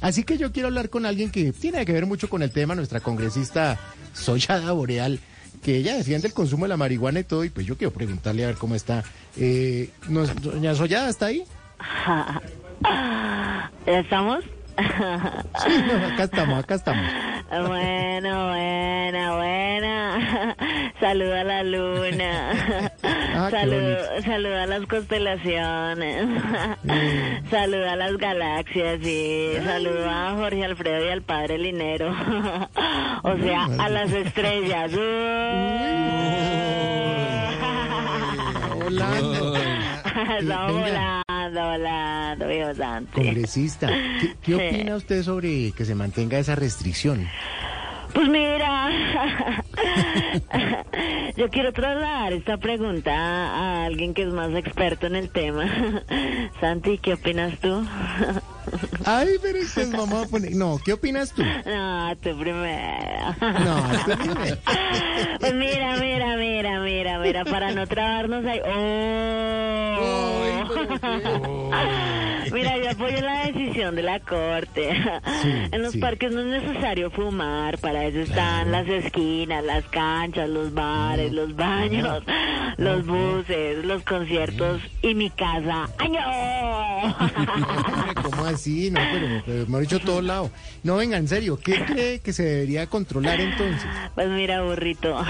Así que yo quiero hablar con alguien que tiene que ver mucho con el tema, nuestra congresista Soyada Boreal, que ella defiende el consumo de la marihuana y todo, y pues yo quiero preguntarle a ver cómo está. Eh, nos- doña Soyada, ¿está ahí? ¿Ya estamos? Sí, no, acá estamos, acá estamos. Bueno, buena, buena. Saluda a la luna. Ah, Saluda, a las constelaciones. Saluda a las galaxias y saluda a Jorge Alfredo y al padre Linero. O sea, a las estrellas. Estamos volando, volando. Congresista, ¿qué, qué Sí. opina usted sobre que se mantenga esa restricción? Pues mira, yo quiero trasladar esta pregunta a alguien que es más experto en el tema. Santi, ¿qué opinas tú? Ay, pero mamá pone... No, ¿qué opinas tú? No, tú primero. No, dime. Pues mira, mira, mira, mira, mira, para no trabarnos ahí. ¡Oh! Mira, yo apoyo la decisión de la corte. en los sí. parques no es necesario fumar, para eso están las esquinas, las canchas, los bares, los baños, los buses, los conciertos y mi casa. Hombre, ¿Cómo así? No, pero, pero me ha dicho todo lado. No, venga, en serio, ¿qué cree que se debería controlar entonces? Pues mira, burrito.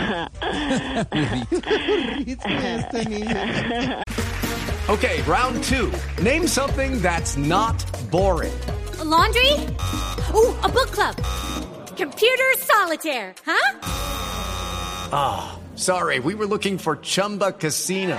Esta niña. Okay, round two. Name something that's not boring. A laundry? Ooh, a book club. Computer solitaire, huh? Sorry, we were looking for Chumba Casino.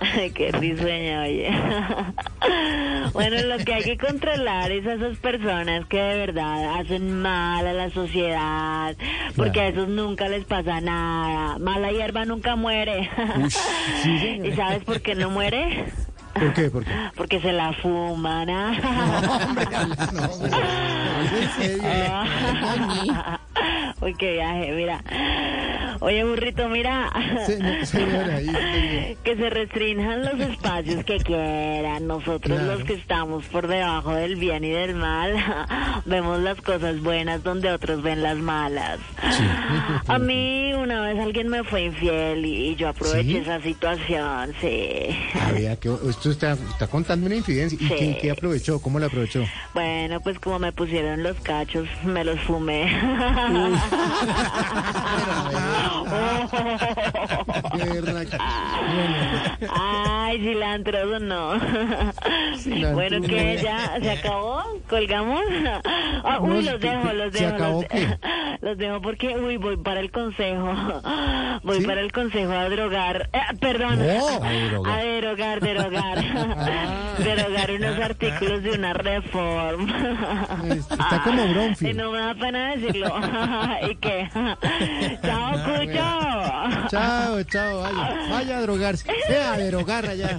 Ay, qué risueña, oye. Bueno, lo que hay que controlar es a esas personas que de verdad hacen mal a la sociedad, porque a esos nunca les pasa nada. Mala hierba nunca muere. ¿Y sabes por qué no muere? ¿Por qué? ¿Por qué? Porque se la fuman. ¿ah? No, hombre, no, en serio. Uy, qué viaje, mira. Oye, burrito, mira. Se- no, señora, ahí. Que se restrinjan los espacios que quieran. Nosotros Claro. los que estamos por debajo del bien y del mal, vemos las cosas buenas donde otros ven las malas. A mí una vez alguien me fue infiel y, y yo aproveché ¿Sí? esa situación, sí. A ver, que esto está, está contando una infidencia. ¿Y Sí. qué, qué aprovechó? ¿Cómo la aprovechó? Bueno, pues como me pusieron los cachos, me los fumé. Ay, cilantro, no. Cilantro, bueno, que ya se acabó, colgamos. Ah, uy, los ¿se- dejo, los se dejo. acabó los, qué? los dejo porque, uy, voy para el consejo. Voy ¿Sí? para el consejo a drogar. eh, perdón. No, a derogar. Derogar, derogar. Ah. derogar unos artículos de una reforma. está como Bronfield. no me da pena decirlo. ¿Y qué? Chao, Cucho. Chao, chao, vaya, vaya a drogarse. Vea, a derogar allá.